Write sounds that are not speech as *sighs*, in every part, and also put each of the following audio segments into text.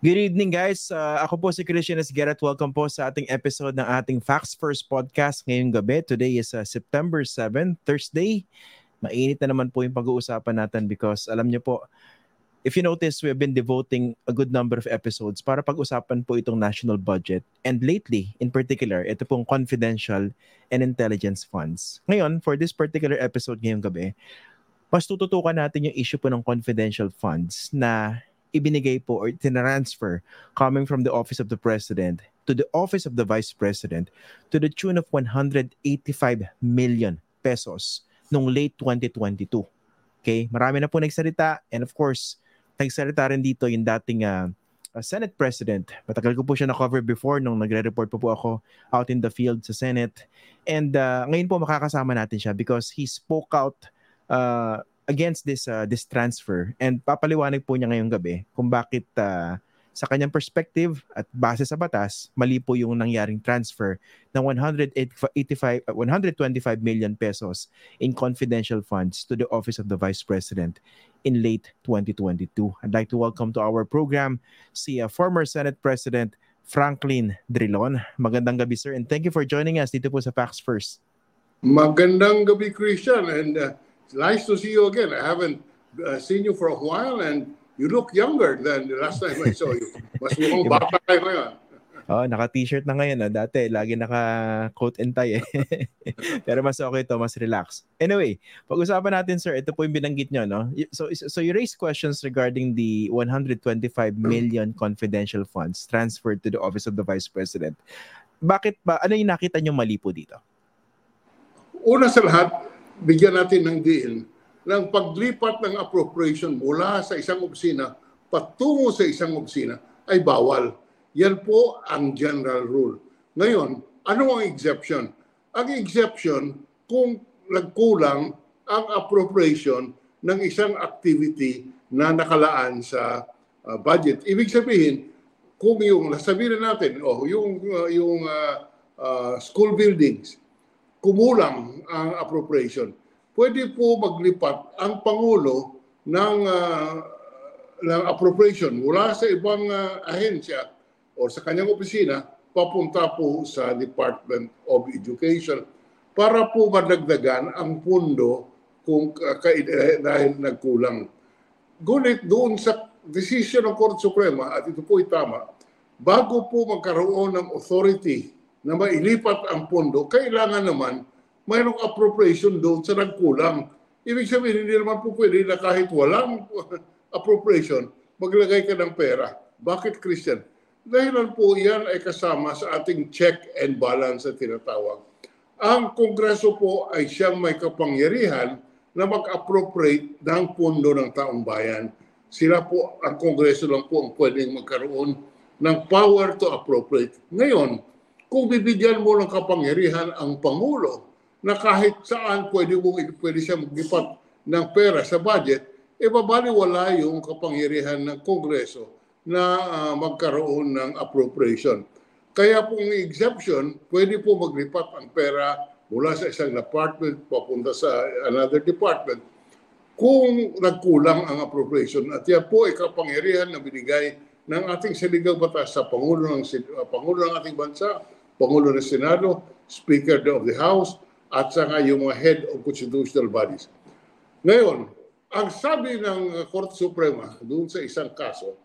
Good evening guys. Uh, ako po si Christian Esguerra welcome po sa ating episode ng ating Facts First podcast ngayong gabi. Today is uh, September 7, Thursday. Mainit na naman po yung pag-uusapan natin because alam niyo po, if you notice, we have been devoting a good number of episodes para pag-usapan po itong national budget. And lately, in particular, ito pong confidential and intelligence funds. Ngayon, for this particular episode ngayong gabi, mas tututukan natin yung issue po ng confidential funds na ibinigay po or tinransfer coming from the office of the president to the office of the vice president to the tune of 185 million pesos nung late 2022. Okay? Marami na po nagsalita and of course, nagsalita rin dito yung dating uh, Senate President. Matagal ko po siya na-cover before nung nagre-report po po ako out in the field sa Senate. And uh, ngayon po makakasama natin siya because he spoke out uh, against this uh, this transfer and papaliwanag po niya ngayong gabi kung bakit uh, sa kanyang perspective at base sa batas, mali po yung nangyaring transfer ng 185 uh, 125 million pesos in confidential funds to the office of the Vice President in late 2022. I'd like to welcome to our program si uh, former Senate President Franklin Drilon. Magandang gabi sir and thank you for joining us dito po sa Facts First. Magandang gabi Christian and uh, nice to see you again. I haven't uh, seen you for a while and you look younger than the last time I saw you. Mas mukhang bata kayo ngayon. Oh, naka-t-shirt na ngayon. Ah. Dati, lagi naka-coat and tie eh. *laughs* Pero mas okay to, mas relax. Anyway, pag-usapan natin sir, ito po yung binanggit nyo, no? So, so you raised questions regarding the 125 million confidential funds transferred to the Office of the Vice President. Bakit ba, ano yung nakita nyo mali po dito? Una sa lahat, bigyan natin ng diin ng paglipat ng appropriation mula sa isang opisina patungo sa isang opisina ay bawal. Yan po ang general rule. Ngayon, ano ang exception? Ang exception kung nagkulang ang appropriation ng isang activity na nakalaan sa uh, budget. Ibig sabihin, kung yung nasabihin natin, oh, yung uh, yung uh, uh, school buildings kumulang ang appropriation, pwede po maglipat ang Pangulo ng, uh, ng appropriation mula sa ibang uh, ahensya o sa kanyang opisina papunta po sa Department of Education para po madagdagan ang pundo kung uh, dahil nagkulang. Ngunit doon sa decision ng Korte Suprema, at ito po ay tama, bago po magkaroon ng authority na mailipat ang pondo, kailangan naman mayroong appropriation doon sa nagkulang. Ibig sabihin, hindi naman po pwede na kahit walang *laughs* appropriation, maglagay ka ng pera. Bakit, Christian? Dahil po yan ay kasama sa ating check and balance na tinatawag. Ang Kongreso po ay siyang may kapangyarihan na mag-appropriate ng pondo ng taong bayan. Sila po, ang Kongreso lang po ang pwedeng magkaroon ng power to appropriate. Ngayon, kung bibigyan mo ng kapangyarihan ang Pangulo na kahit saan pwede, mo, pwede siya maglipat ng pera sa budget, e babaliwala yung kapangyarihan ng Kongreso na uh, magkaroon ng appropriation. Kaya pong exemption, pwede po maglipat ang pera mula sa isang department papunta sa another department kung nagkulang ang appropriation. At yan po ay kapangyarihan na binigay ng ating saligang batas sa Pangulo ng, Pangulo ng ating bansa, Pangulo ng Senado, Speaker of the House, at saka yung mga head of constitutional bodies. Ngayon, ang sabi ng Korte Suprema doon sa isang kaso,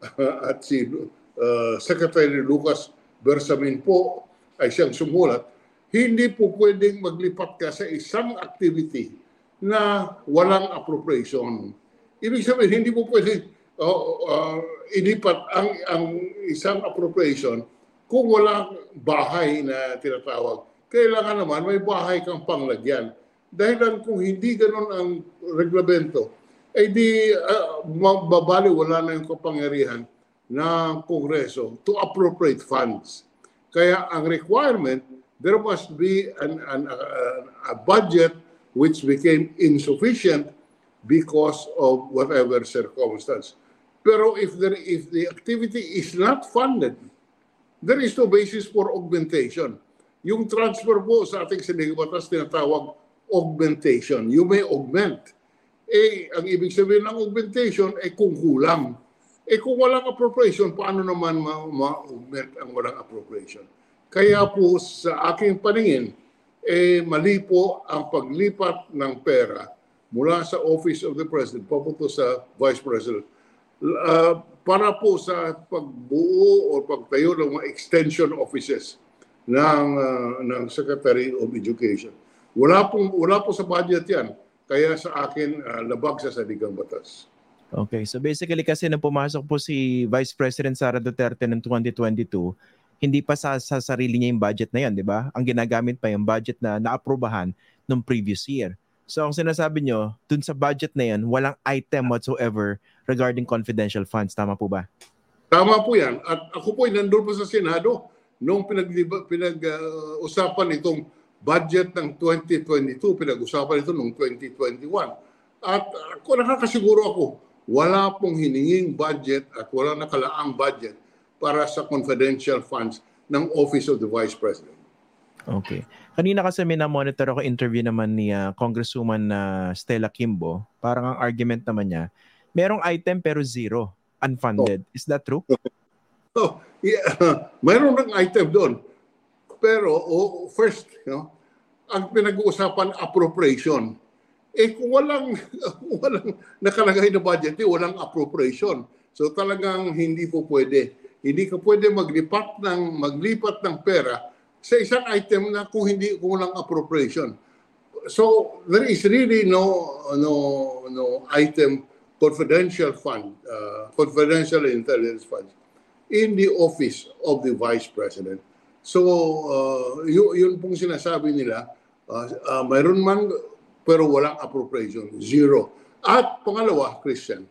*laughs* at si uh, Secretary Lucas Bersamin po ay siyang sumulat, hindi po pwedeng maglipat ka sa isang activity na walang appropriation. Ibig sabihin, hindi po pwedeng uh, uh, ilipat ang, ang isang appropriation kung walang bahay na tinatawag kailangan naman may bahay kang panglagyan. Dahil kung hindi ganun ang reglamento, ay di uh, babali wala na yung kapangyarihan ng Kongreso to appropriate funds. Kaya ang requirement, there must be an, an, uh, a budget which became insufficient because of whatever circumstance. Pero if, there, if the activity is not funded, there is no basis for augmentation. Yung transfer po sa ating sinigabatas tinatawag augmentation. You may augment. Eh, ang ibig sabihin ng augmentation ay kung kulang. Eh kung walang appropriation, paano naman ma-augment ang walang appropriation? Kaya po sa aking paningin, eh mali po ang paglipat ng pera mula sa Office of the President papunta sa Vice President uh, para po sa pagbuo o pagtayo ng mga extension offices ng uh, ng Secretary of Education. Wala po wala po sa budget 'yan. Kaya sa akin uh, labag sa saligang batas. Okay, so basically kasi nang pumasok po si Vice President Sara Duterte ng 2022, hindi pa sa, sa sarili niya yung budget na yan, di ba? Ang ginagamit pa yung budget na naaprubahan nung previous year. So ang sinasabi nyo, dun sa budget na yan, walang item whatsoever regarding confidential funds. Tama po ba? Tama po yan. At ako po ay nandun po sa Senado nung pinag-usapan uh, itong budget ng 2022, pinag-usapan ito noong 2021. At ako nakakasiguro ako, wala pong hininging budget at wala nakalaang budget para sa confidential funds ng Office of the Vice President. Okay. Kanina kasi may na-monitor ako interview naman ni uh, Congresswoman uh, Stella Kimbo. Parang ang argument naman niya, merong item pero zero, unfunded. Oh. Is that true? *laughs* Oh, yeah. *laughs* Mayroon ng item doon. Pero oh, first, you know, ang pinag-uusapan appropriation. Eh kung walang *laughs* walang nakalagay na budget, eh, walang appropriation. So talagang hindi po pwede. Hindi ka pwede maglipat ng maglipat ng pera sa isang item na kung hindi kung walang appropriation. So there is really no no no item confidential fund, uh, confidential intelligence funds in the office of the vice president. So, uh, yun, yun pong sinasabi nila, uh, uh, mayroon man pero walang appropriation, zero. At pangalawa, Christian,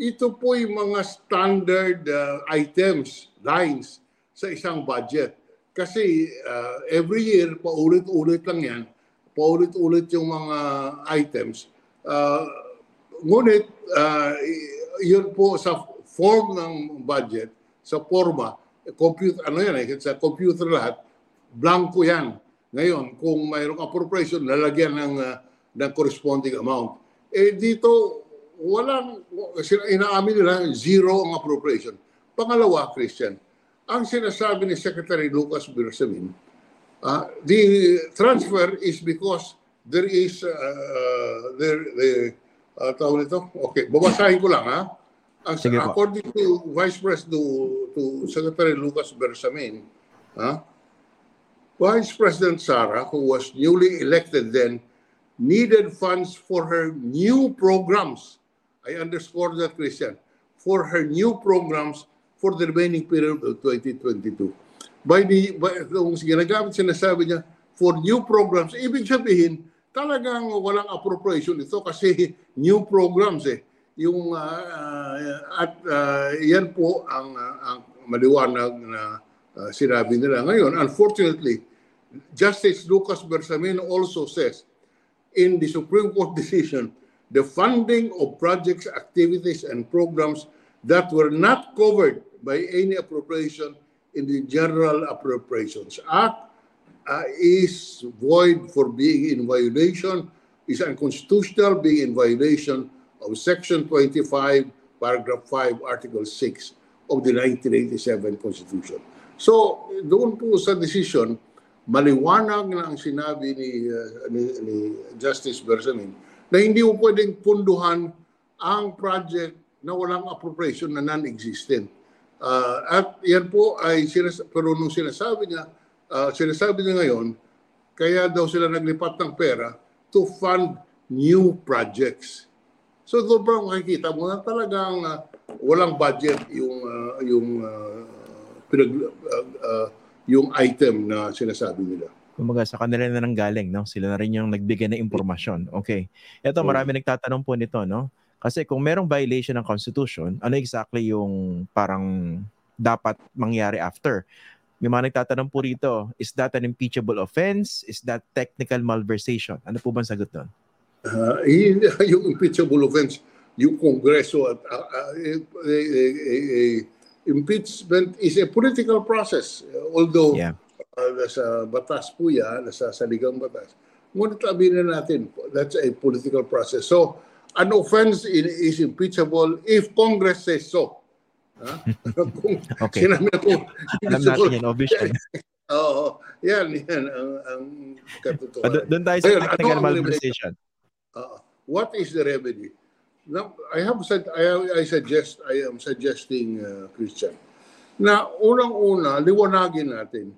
ito po yung mga standard uh, items, lines sa isang budget. Kasi uh, every year, paulit-ulit lang yan, paulit-ulit yung mga items. Uh, Ngunit, uh, yun po sa form ng budget, sa forma, computer, ano yan eh, sa computer lahat, blanco yan. Ngayon, kung mayroong appropriation, lalagyan ng, uh, ng corresponding amount. Eh dito, walang, inaamin nila, zero ang appropriation. Pangalawa, Christian, ang sinasabi ni Secretary Lucas Bersamin, uh, the transfer is because there is, uh, there, the, uh, tawag nito? Okay, babasahin ko lang ha. Ang, Sige according to Vice President to, to Secretary Lucas Bersamin, ha? Vice President Sara, who was newly elected then, needed funds for her new programs. I underscore that, Christian. For her new programs for the remaining period of 2022. By the, by, kung ginagamit sinasabi niya, for new programs, ibig sabihin, talagang walang appropriation ito kasi new programs eh. Yung uh, at uh, yan po ang uh, ang maliwanag na uh, sinabi nila ngayon. Unfortunately, Justice Lucas Bersamin also says in the Supreme Court *laughs* decision, the funding of projects, activities, and programs that were not covered by any appropriation in the General Appropriations Act uh, is void for being in violation, is unconstitutional being in violation of Section 25, Paragraph 5, Article 6 of the 1987 Constitution. So, doon po sa decision, maliwanag na ang sinabi ni, uh, ni, ni Justice Bersamin na hindi mo pwedeng punduhan ang project na walang appropriation na non-existent. Uh, at yan po ay sinas- pero nung sinasabi niya, uh, sinasabi niya ngayon, kaya daw sila naglipat ng pera to fund new projects. So pa makikita mo na talagang uh, walang budget yung uh, yung uh, pinag uh, uh, yung item na sinasabi nila. Kumbaga sa kanila na nang galing, no? Sila na rin yung nagbigay ng impormasyon. Okay. Ito, marami nagtatanong po nito, no? Kasi kung merong violation ng Constitution, ano exactly yung parang dapat mangyari after? May mga nagtatanong po rito, is that an impeachable offense? Is that technical malversation? Ano po bang sagot doon? Uh, *laughs* yung impeachable offense, yung Kongreso at uh, uh, a, a, impeachment is a political process. Although yeah. uh, nasa batas po yan, nasa saligang batas. Ngunit aminin natin, that's a political process. So, an offense is impeachable if Congress says so. Ha? Okay. sinabi na kung Alam natin yan, obvious yan. Oo, yan, yan ang, ang katotohanan. do- Doon tayo sa Ayun, technical ano malversation. Uh, what is the remedy? Now, I have said, I, I suggest, I am suggesting, uh, Christian, na unang-una, liwanagin natin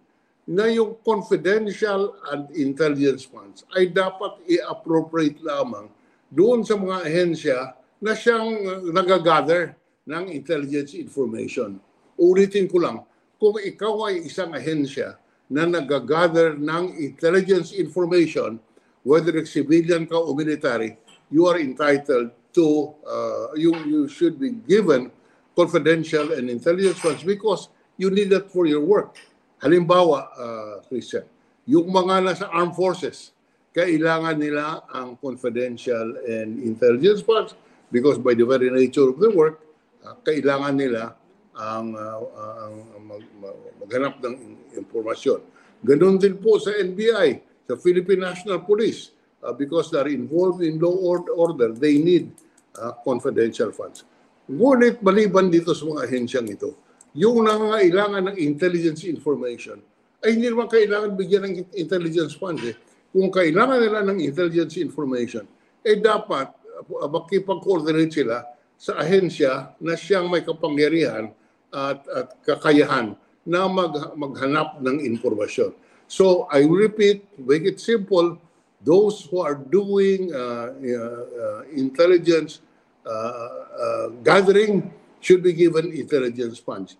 na yung confidential and intelligence funds ay dapat i-appropriate lamang doon sa mga ahensya na siyang uh, nagagather ng intelligence information. Ulitin ko lang, kung ikaw ay isang ahensya na nagagather ng intelligence information, whether civilian ka o military, you are entitled to, uh, you, you should be given confidential and intelligence funds because you need that for your work. Halimbawa, uh, Christian, yung mga nasa armed forces, kailangan nila ang confidential and intelligence funds because by the very nature of the work, uh, kailangan nila ang, uh, ang mag, mag, maghanap ng impormasyon. Ganon din po sa NBI, sa Philippine National Police, uh, because they're involved in law or order, they need uh, confidential funds. Ngunit maliban dito sa mga ahensyang ito, yung nangangailangan ng intelligence information, ay hindi naman kailangan bigyan ng intelligence funds. Eh. Kung kailangan nila ng intelligence information, eh dapat uh, makipag-coordinate sila sa ahensya na siyang may kapangyarihan at, at kakayahan na mag, maghanap ng informasyon. So I repeat, make it simple, those who are doing uh, uh, uh, intelligence uh, uh, gathering should be given intelligence funds.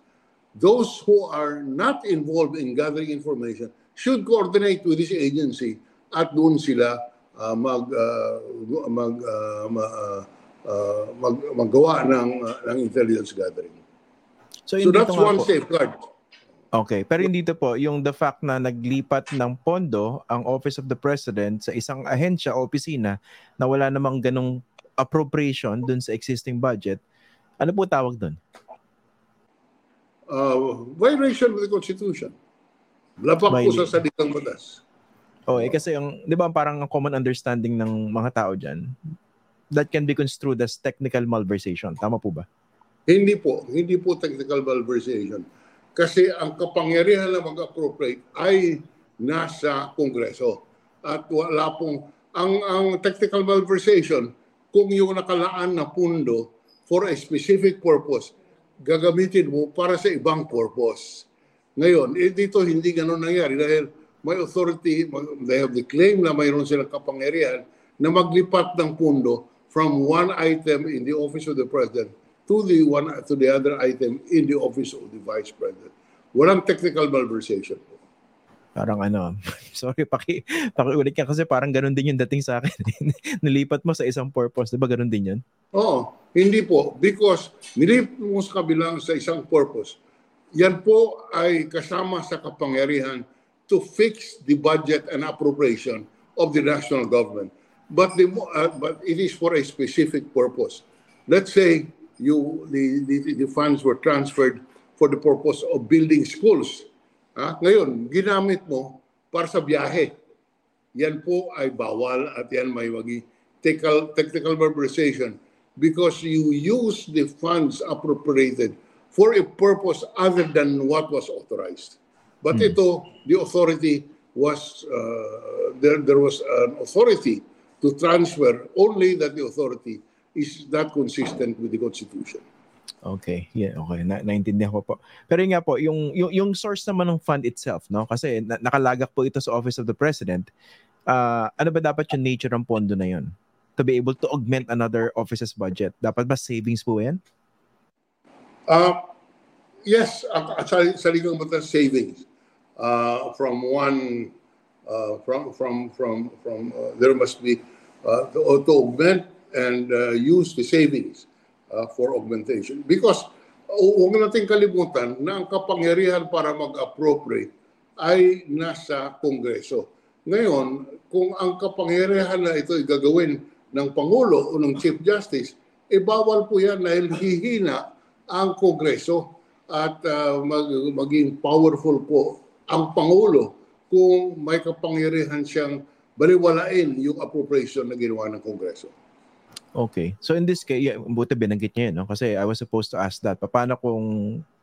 Those who are not involved in gathering information should coordinate with this agency at doon sila uh, mag, uh, mag, uh, ma, uh, uh, mag, maggawa ng, uh, ng intelligence gathering. So, So that's one po. safeguard. Okay, pero hindi to po yung the fact na naglipat ng pondo ang Office of the President sa isang ahensya o opisina na wala namang ganong appropriation dun sa existing budget. Ano po tawag dun? Uh, violation of the Constitution. Lapak po sa salitang batas. Oh, eh kasi yung 'di ba parang ang common understanding ng mga tao diyan that can be construed as technical malversation. Tama po ba? Hindi po, hindi po technical malversation. Kasi ang kapangyarihan na mag-appropriate ay nasa Kongreso. At wala pong, ang, ang technical malversation, kung yung nakalaan na pundo for a specific purpose, gagamitin mo para sa ibang purpose. Ngayon, eh, dito hindi ganun nangyari dahil may authority, they have the claim na mayroon silang kapangyarihan na maglipat ng pundo from one item in the office of the president to the one to the other item in the office of the vice president. Walang technical malversation. Parang ano, *laughs* sorry, paki, pakiulit ka kasi parang ganun din yung dating sa akin. *laughs* Nilipat mo sa isang purpose, di ba ganun din yun? Oo, hindi po. Because nilipat mo sa kabilang sa isang purpose. Yan po ay kasama sa kapangyarihan to fix the budget and appropriation of the national government. But the uh, but it is for a specific purpose. Let's say you the, the the funds were transferred for the purpose of building schools. Ha? Ngayon, ginamit mo para sa biyahe. Yan po ay bawal at yan may maging technical, technical malversation because you use the funds appropriated for a purpose other than what was authorized. But ito, the authority was, uh, there, there was an authority to transfer only that the authority is not consistent with the Constitution. Okay, yeah, okay. Na naintindihan ko po. Pero yun nga po, yung, yung, yung source naman ng fund itself, no? Kasi na, nakalagak po ito sa Office of the President. Ah, ano ba dapat yung nature ng pondo na yun? To be able to augment another office's budget. Dapat ba savings po yan? Uh, yes, sa, sa ligang batas savings uh, from one uh, from from from from uh, there must be uh, to, to augment and uh, use the savings uh, for augmentation because hu- huwag natin kalimutan na ang kapangyarihan para mag-appropriate ay nasa Kongreso. Ngayon, kung ang kapangyarihan na ito ay ng Pangulo o ng Chief Justice, eh bawal po yan dahil hihina ang Kongreso at uh, mag, maging powerful po ang Pangulo kung may kapangyarihan siyang baliwalain yung appropriation na ginawa ng Kongreso. Okay. So in this case, yeah, buti binanggit niya yun, no? Kasi I was supposed to ask that. Paano kung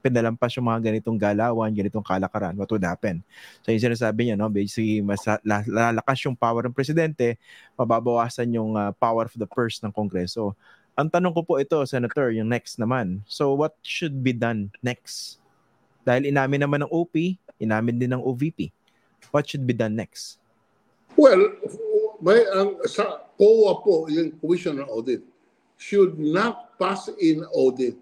pinalampas yung mga ganitong galawan, ganitong kalakaran, what would happen? So yung sinasabi niya, no? Basically, mas lalakas yung power ng presidente, mababawasan yung uh, power of the purse ng Kongreso. Ang tanong ko po ito, Senator, yung next naman. So what should be done next? Dahil inamin naman ng OP, inamin din ng OVP. What should be done next? Well, may ang sa COA po, yung Commission on Audit, should not pass in audit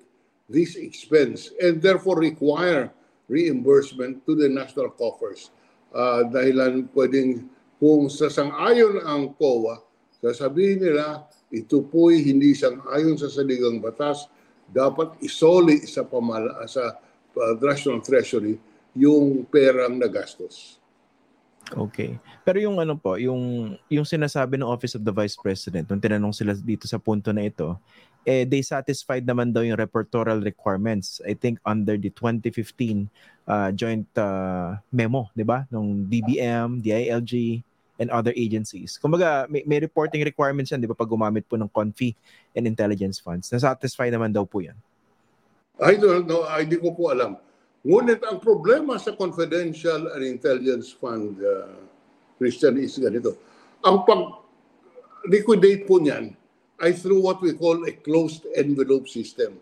this expense and therefore require reimbursement to the national coffers. Uh, dahilan pwedeng kung sasang-ayon ang COA, sasabihin nila ito po'y hindi sang-ayon sa saligang batas, dapat isoli sa pamala sa uh, National Treasury yung perang nagastos. Okay. Pero yung ano po, yung yung sinasabi ng Office of the Vice President, nung tinanong sila dito sa punto na ito, eh they satisfied naman daw yung repertorial requirements. I think under the 2015 uh, joint uh, memo, 'di ba? Nung DBM, DILG and other agencies. Kumbaga, may, may reporting requirements yan, 'di ba, pag gumamit po ng CONFI and intelligence funds. Na-satisfy naman daw po 'yan. I don't know, I di ko po alam. Ngunit ang problema sa confidential and intelligence fund, uh, Christian, is ganito. Ang pag-liquidate po niyan ay through what we call a closed envelope system.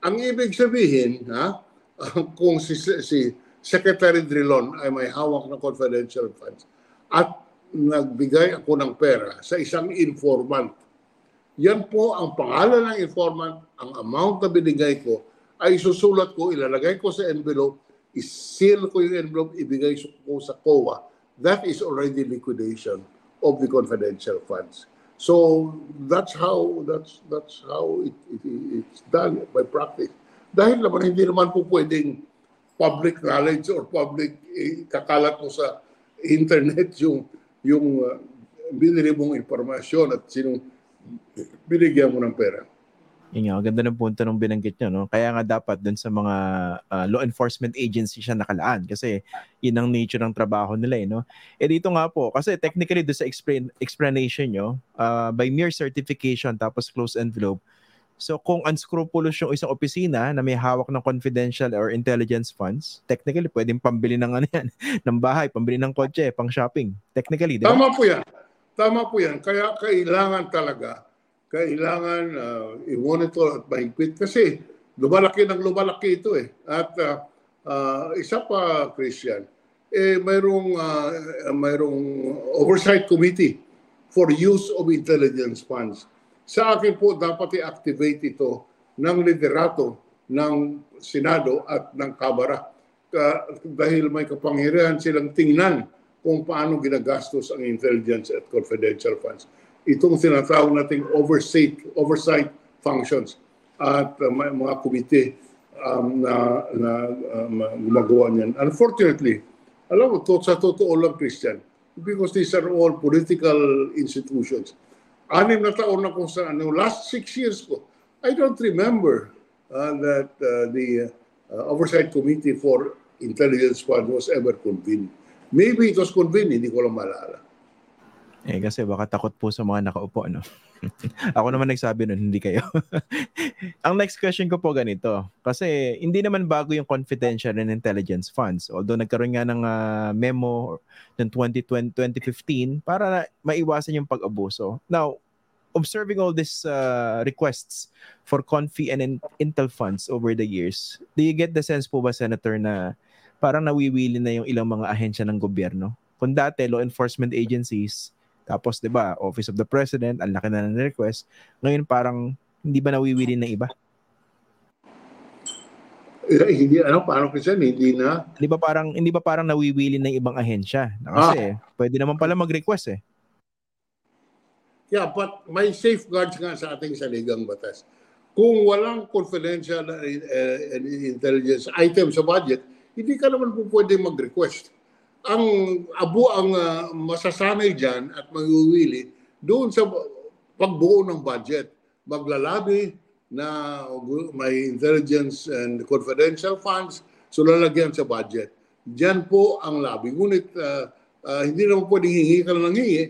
Ang ibig sabihin, ha, *laughs* kung si, si Secretary Drilon ay may hawak ng confidential funds at nagbigay ako ng pera sa isang informant, yan po ang pangalan ng informant, ang amount na binigay ko, ay susulat ko, ilalagay ko sa envelope, isil ko yung envelope, ibigay ko sa COA. That is already liquidation of the confidential funds. So that's how that's that's how it, it, it's done by practice. Dahil naman hindi naman po pwedeng public knowledge or public eh, kakalat mo sa internet *laughs* yung yung uh, binili mong impormasyon at sinong binigyan mo ng pera. Yun nga, ganda ng punto nung binanggit nyo, no? Kaya nga dapat dun sa mga uh, law enforcement agency siya nakalaan kasi yun ang nature ng trabaho nila, eh, no? Eh dito nga po, kasi technically doon sa explain, explanation nyo, uh, by mere certification tapos close envelope, So kung unscrupulous yung isang opisina na may hawak ng confidential or intelligence funds, technically pwedeng pambili ng ano yan, *laughs* ng bahay, pambili ng kotse, pang shopping. Technically, di ba? Tama po yan. Tama po yan. Kaya kailangan talaga kailangan uh, i-monitor at mahigpit kasi lumalaki ng lumalaki ito eh. At uh, uh, isa pa, Christian, eh, mayroong, uh, mayroong oversight committee for use of intelligence funds. Sa akin po, dapat i-activate ito ng liderato ng Senado at ng Kamara uh, dahil may kapangyarihan silang tingnan kung paano ginagastos ang intelligence at confidential funds itong tinatawag nating oversight, oversight functions at uh, may mga komite um, na, na um, gumagawa niyan. Unfortunately, alam mo, to, sa totoo lang, Christian, because these are all political institutions. Anim na taon na kung sa ano, last six years ko, I don't remember uh, that uh, the uh, Oversight Committee for Intelligence Fund was ever convened. Maybe it was convened, hindi ko lang maalala. Eh kasi baka takot po sa mga nakaupo, no? *laughs* Ako naman nagsabi nun, hindi kayo. *laughs* Ang next question ko po ganito. Kasi hindi naman bago yung confidential and intelligence funds. Although nagkaroon nga ng uh, memo ng 2020, 2015 para maiwasan yung pag-abuso. Now, observing all these uh, requests for confi and intel funds over the years, do you get the sense po ba, Senator, na parang nawiwili na yung ilang mga ahensya ng gobyerno? Kung dati, law enforcement agencies, tapos, di ba, Office of the President, ang laki na ng request. Ngayon, parang hindi ba nawiwili ng iba? Eh, hindi ano paano kasi hindi na hindi ba parang hindi ba parang nawiwili ng ibang ahensya kasi ah. pwede naman pala mag-request eh yeah but may safeguards nga sa ating saligang batas kung walang confidential uh, intelligence item sa budget hindi ka naman po pwede mag-request ang abo ang uh, masasanay diyan at manguwili doon sa pagbuo ng budget. Maglalabi na may intelligence and confidential funds, so lalagyan sa budget. Diyan po ang labi. Ngunit uh, uh, hindi naman pwedeng hingi ka ng hingi,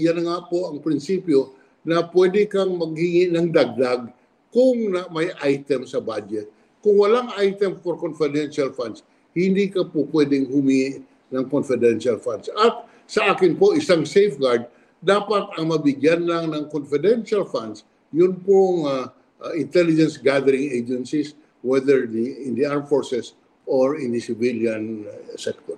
yan nga po ang prinsipyo na pwede kang maghingi ng dagdag kung na may item sa budget. Kung walang item for confidential funds, hindi ka po pwedeng humingi ng confidential funds. At sa akin po, isang safeguard, dapat ang mabigyan lang ng confidential funds, yun pong uh, uh, intelligence gathering agencies, whether the, in the armed forces or in the civilian uh, sector.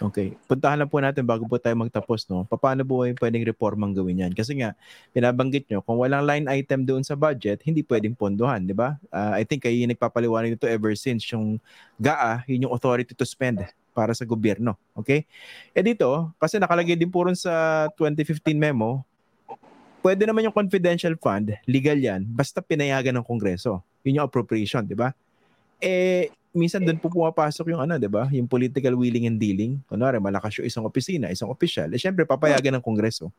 Okay. Puntahan lang po natin bago po tayo magtapos, no? Paano po yung pwedeng reformang gawin yan? Kasi nga, binabanggit nyo, kung walang line item doon sa budget, hindi pwedeng pondohan, di ba? Uh, I think kayo yung nagpapaliwanag nito ever since yung GAA, yun yung authority to spend para sa gobyerno. Okay? Eh dito, kasi nakalagay din po rin sa 2015 memo, pwede naman yung confidential fund, legal yan, basta pinayagan ng Kongreso. Yun yung appropriation, di ba? Eh, minsan doon po pumapasok yung ano, 'di ba? Yung political willing and dealing. Kunwari, malakas yung isang opisina, isang opisyal. Eh syempre papayagan ng kongreso.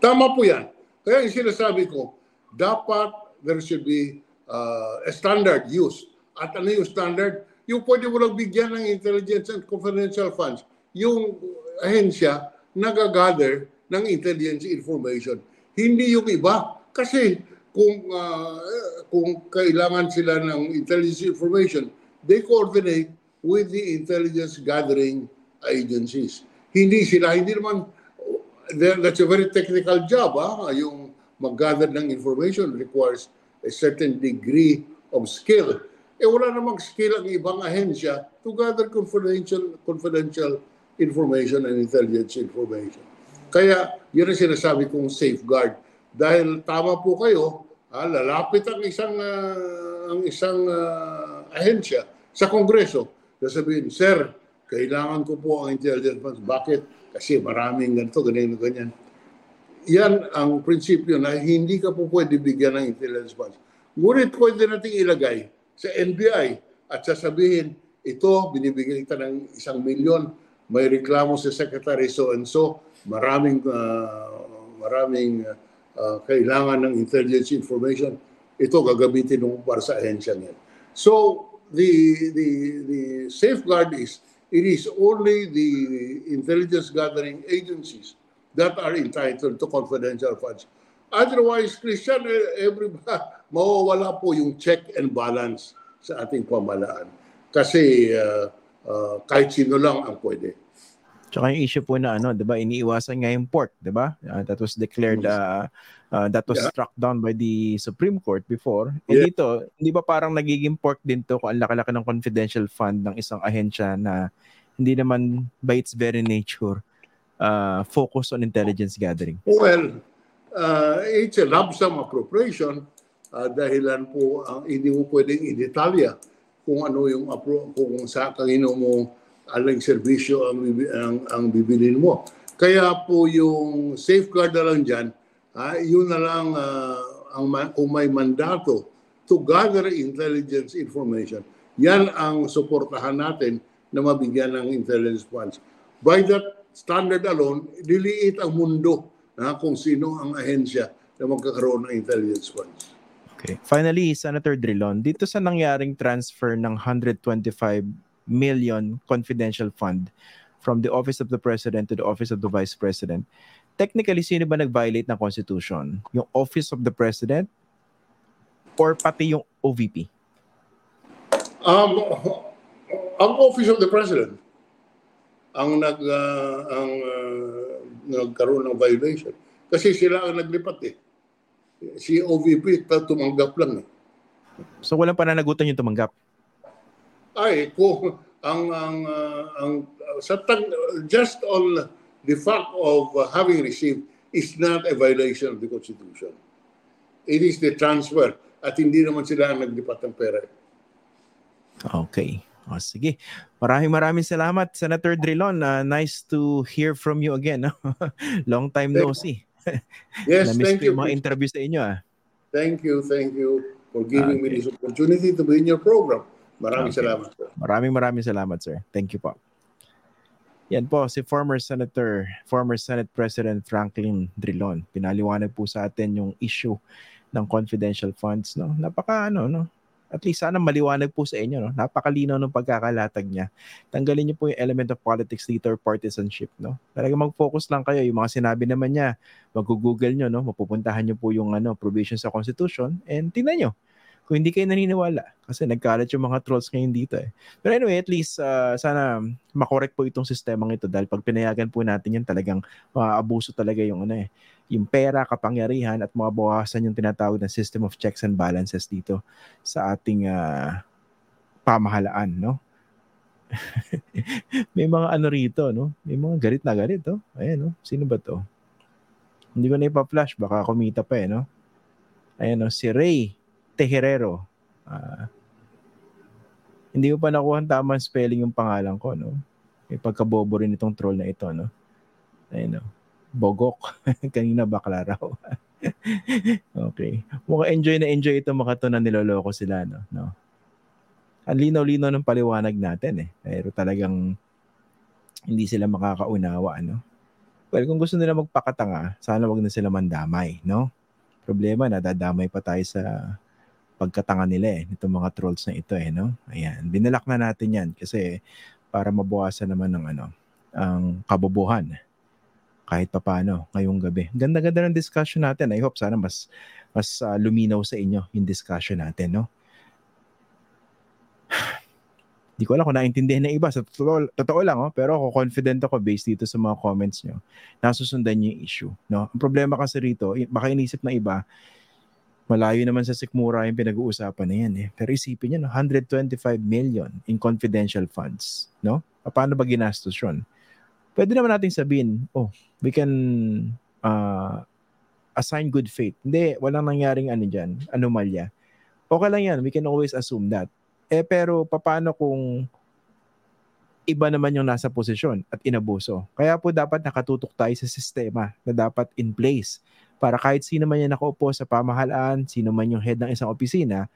Tama po 'yan. Kaya yung sinasabi ko, dapat there should be uh, a standard use. At ano yung standard? Yung pwede mo lang bigyan ng intelligence and confidential funds. Yung ahensya nagagather ng intelligence information. Hindi yung iba. Kasi kung uh, kung kailangan sila ng intelligence information, they coordinate with the intelligence gathering agencies. Hindi sila, hindi naman, that's a very technical job. Ha? Yung mag-gather ng information requires a certain degree of skill. Eh wala namang skill ang ibang ahensya to gather confidential, confidential information and intelligence information. Kaya yun ang sinasabi kong safeguard dahil tama po kayo, ah, lalapit ang isang uh, ang isang uh, ahensya sa Kongreso. Sasabihin, Sir, kailangan ko po ang intelligence funds. Bakit? Kasi maraming ganito, ganyan, ganyan. Yan ang prinsipyo na hindi ka po pwede bigyan ng intelligence funds. Ngunit pwede nating ilagay sa NBI at sasabihin, ito, binibigyan kita ng isang milyon, may reklamo sa Secretary so and so, maraming uh, maraming uh, uh, kailangan ng intelligence information, ito gagamitin mo para sa ahensya niyan. So, the, the, the safeguard is, it is only the intelligence gathering agencies that are entitled to confidential funds. Otherwise, Christian, eh, everybody, *laughs* mawawala po yung check and balance sa ating pamalaan. Kasi uh, uh, kahit sino lang ang pwede. Tsaka yung issue po na ano, 'di ba, iniiwasan nga yung pork, 'di ba? Uh, that was declared uh, uh, that was yeah. struck down by the Supreme Court before. Eh yeah. dito, hindi ba parang nagiging pork din to kung ang laki-laki ng confidential fund ng isang ahensya na hindi naman by its very nature uh, focus on intelligence gathering? Well, uh, it's a lump sum appropriation uh, dahilan po ang uh, hindi mo pwedeng i-detalya kung ano yung appro- kung sa kanino mo aling serbisyo ang, ang, ang bibilin mo. Kaya po yung safeguard na lang dyan, ah, yun na lang uh, ang, kung may mandato to gather intelligence information, yan ang suportahan natin na mabigyan ng intelligence funds. By that standard alone, liliit ang mundo na kung sino ang ahensya na magkakaroon ng intelligence funds. Okay. Finally, Senator Drilon, dito sa nangyaring transfer ng 125 million confidential fund from the Office of the President to the Office of the Vice President. Technically, sino ba nag-violate ng Constitution? Yung Office of the President or pati yung OVP? Um, ang Office of the President ang nag uh, ang uh, nagkaroon ng violation kasi sila ang naglipat eh. Si OVP tumanggap lang eh. So walang pananagutan yung tumanggap? Ay kung ang ang uh, ang sa tag, just on the fact of uh, having received is not a violation of the Constitution. It is the transfer at hindi naman sila ang naglipat ng pera. Okay. O, sige. Maraming maraming salamat, Senator Drilon. Uh, nice to hear from you again. *laughs* Long time no see. *laughs* yes, thank you. mga interview sa inyo. Ah. Thank you, thank you for giving okay. me this opportunity to be in your program. Maraming okay. salamat. Sir. Maraming maraming salamat, sir. Thank you po. Yan po, si former Senator, former Senate President Franklin Drilon. Pinaliwanag po sa atin yung issue ng confidential funds. No? Napaka ano, no? At least sana maliwanag po sa inyo, no? Napakalinaw ng pagkakalatag niya. Tanggalin niyo po yung element of politics dito or partisanship, no? Talaga mag-focus lang kayo. Yung mga sinabi naman niya, mag-google niyo, no? Mapupuntahan niyo po yung ano, provision sa Constitution and tingnan niyo kung hindi kayo naniniwala. Kasi nagkalat yung mga trolls ngayon dito eh. Pero anyway, at least uh, sana makorek po itong sistemang ito dahil pag pinayagan po natin yan talagang maabuso uh, talaga yung ano eh, yung pera, kapangyarihan at mabawasan yung tinatawag na system of checks and balances dito sa ating uh, pamahalaan, no? *laughs* May mga ano rito, no? May mga garit na garit, oh. Ayan, no? Sino ba to? Hindi ko na ipa-flash, baka kumita pa eh, no? Ayan, no? Si Ray Tejerero. Uh, hindi ko pa nakuha ang tamang spelling yung pangalan ko, no? May pagkabobo rin itong troll na ito, no? Ayun, no? Bogok. *laughs* Kanina bakla raw. *laughs* okay. Mukhang enjoy na enjoy itong mga to na niloloko sila, no? no? Ang linaw-linaw ng paliwanag natin, eh. Pero talagang hindi sila makakaunawa, no? Well, kung gusto nila magpakatanga, sana wag na sila mandamay, no? Problema, nadadamay pa tayo sa pagkatanga nila eh, itong mga trolls na ito eh, no? Ayan, binalak na natin yan kasi para mabawasan naman ng ano, ang kabobohan kahit papaano ngayong gabi. Ganda-ganda ng discussion natin. I hope sana mas mas uh, luminaw sa inyo yung discussion natin, no? *sighs* Hindi ko alam kung naintindihan ng iba. Sa totoo, totoo lang, oh, pero ako confident ako based dito sa mga comments nyo. Nasusundan nyo yung issue. No? Ang problema kasi rito, baka inisip ng iba, Malayo naman sa sikmura yung pinag-uusapan na yan eh. Pero isipin niyo, no, 125 million in confidential funds. No? Paano ba ginastos yun? Pwede naman nating sabihin, oh, we can uh, assign good faith. Hindi, walang nangyaring ano dyan, anomalya. Okay lang yan, we can always assume that. Eh pero paano kung iba naman yung nasa posisyon at inabuso. Kaya po dapat nakatutok tayo sa sistema na dapat in place para kahit sino man yung nakaupo sa pamahalaan, sino man yung head ng isang opisina,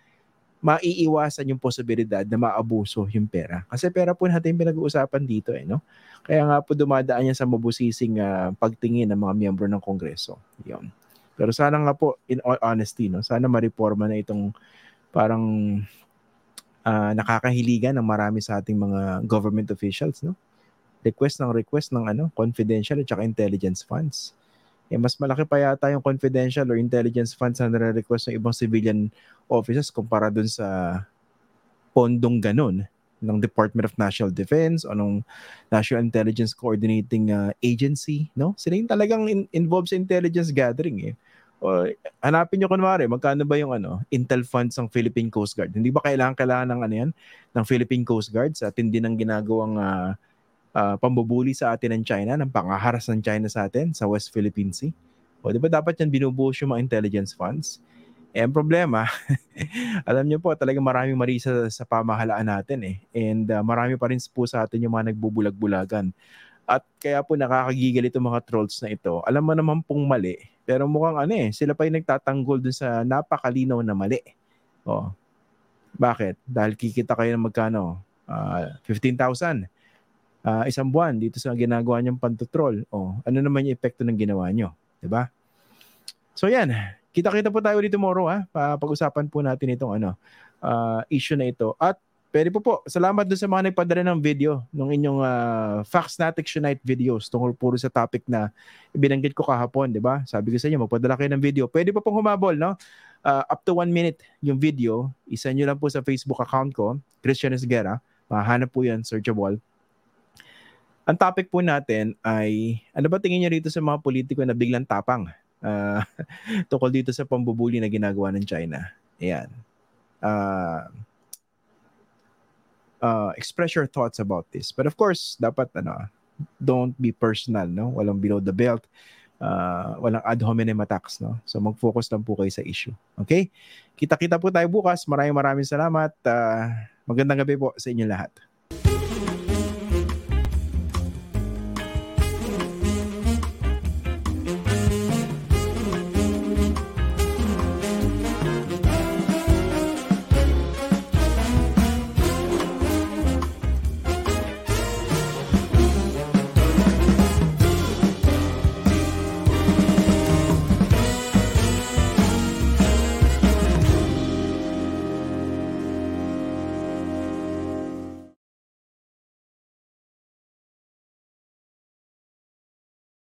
maiiwasan yung posibilidad na maabuso yung pera. Kasi pera po natin yung pinag-uusapan dito eh, no? Kaya nga po dumadaan yan sa mabusising uh, pagtingin ng mga miyembro ng Kongreso. Yun. Pero sana nga po, in all honesty, no? sana mareforma na itong parang uh, nakakahiligan ng marami sa ating mga government officials, no? Request ng request ng ano, confidential at saka intelligence funds eh, mas malaki pa yata yung confidential or intelligence funds na nare-request ng ibang civilian offices kumpara dun sa pondong ganun ng Department of National Defense o ng National Intelligence Coordinating uh, Agency, no? Sila yung talagang in- involved sa intelligence gathering eh. O, hanapin nyo kunwari, magkano ba yung ano, intel funds ng Philippine Coast Guard? Hindi ba kailangan kailangan ng ano yan, ng Philippine Coast Guard sa tindi ng ginagawang uh, uh, pambubuli sa atin ng China, ng pangaharas ng China sa atin sa West Philippine Sea. O di ba dapat yan binubuhos yung mga intelligence funds? Eh, ang problema, *laughs* alam niyo po, talaga maraming mali sa, pamahalaan natin eh. And uh, marami pa rin po sa atin yung mga nagbubulag-bulagan. At kaya po nakakagigil itong mga trolls na ito. Alam mo naman pong mali. Pero mukhang ano eh, sila pa yung nagtatanggol dun sa napakalinaw na mali. Oh. Bakit? Dahil kikita kayo ng magkano? Uh, 15,000 uh, isang buwan dito sa ginagawa niyong pantutrol. O, ano naman yung epekto ng ginawa niyo? ba? Diba? So yan, kita-kita po tayo dito tomorrow ha. Pag-usapan po natin itong ano, uh, issue na ito. At pwede po po, salamat dun sa mga nagpadala ng video ng inyong uh, Faxnatics Unite videos tungkol puro sa topic na ibinanggit ko kahapon, di ba? Sabi ko sa inyo, magpadala kayo ng video. Pwede po pong humabol, no? Uh, up to one minute yung video. Isa nyo lang po sa Facebook account ko, Christian Esguera. Mahanap po yan, searchable. Ang topic po natin ay, ano ba tingin niyo rito sa mga politiko na biglang tapang uh, *laughs* tungkol dito sa pambubuli na ginagawa ng China? Ayan. Uh, uh, express your thoughts about this. But of course, dapat ano, don't be personal, no? Walang below the belt. Uh, walang ad hominem attacks, no? So mag-focus lang po kayo sa issue. Okay? Kita-kita po tayo bukas. Maraming maraming salamat. Uh, magandang gabi po sa inyo lahat.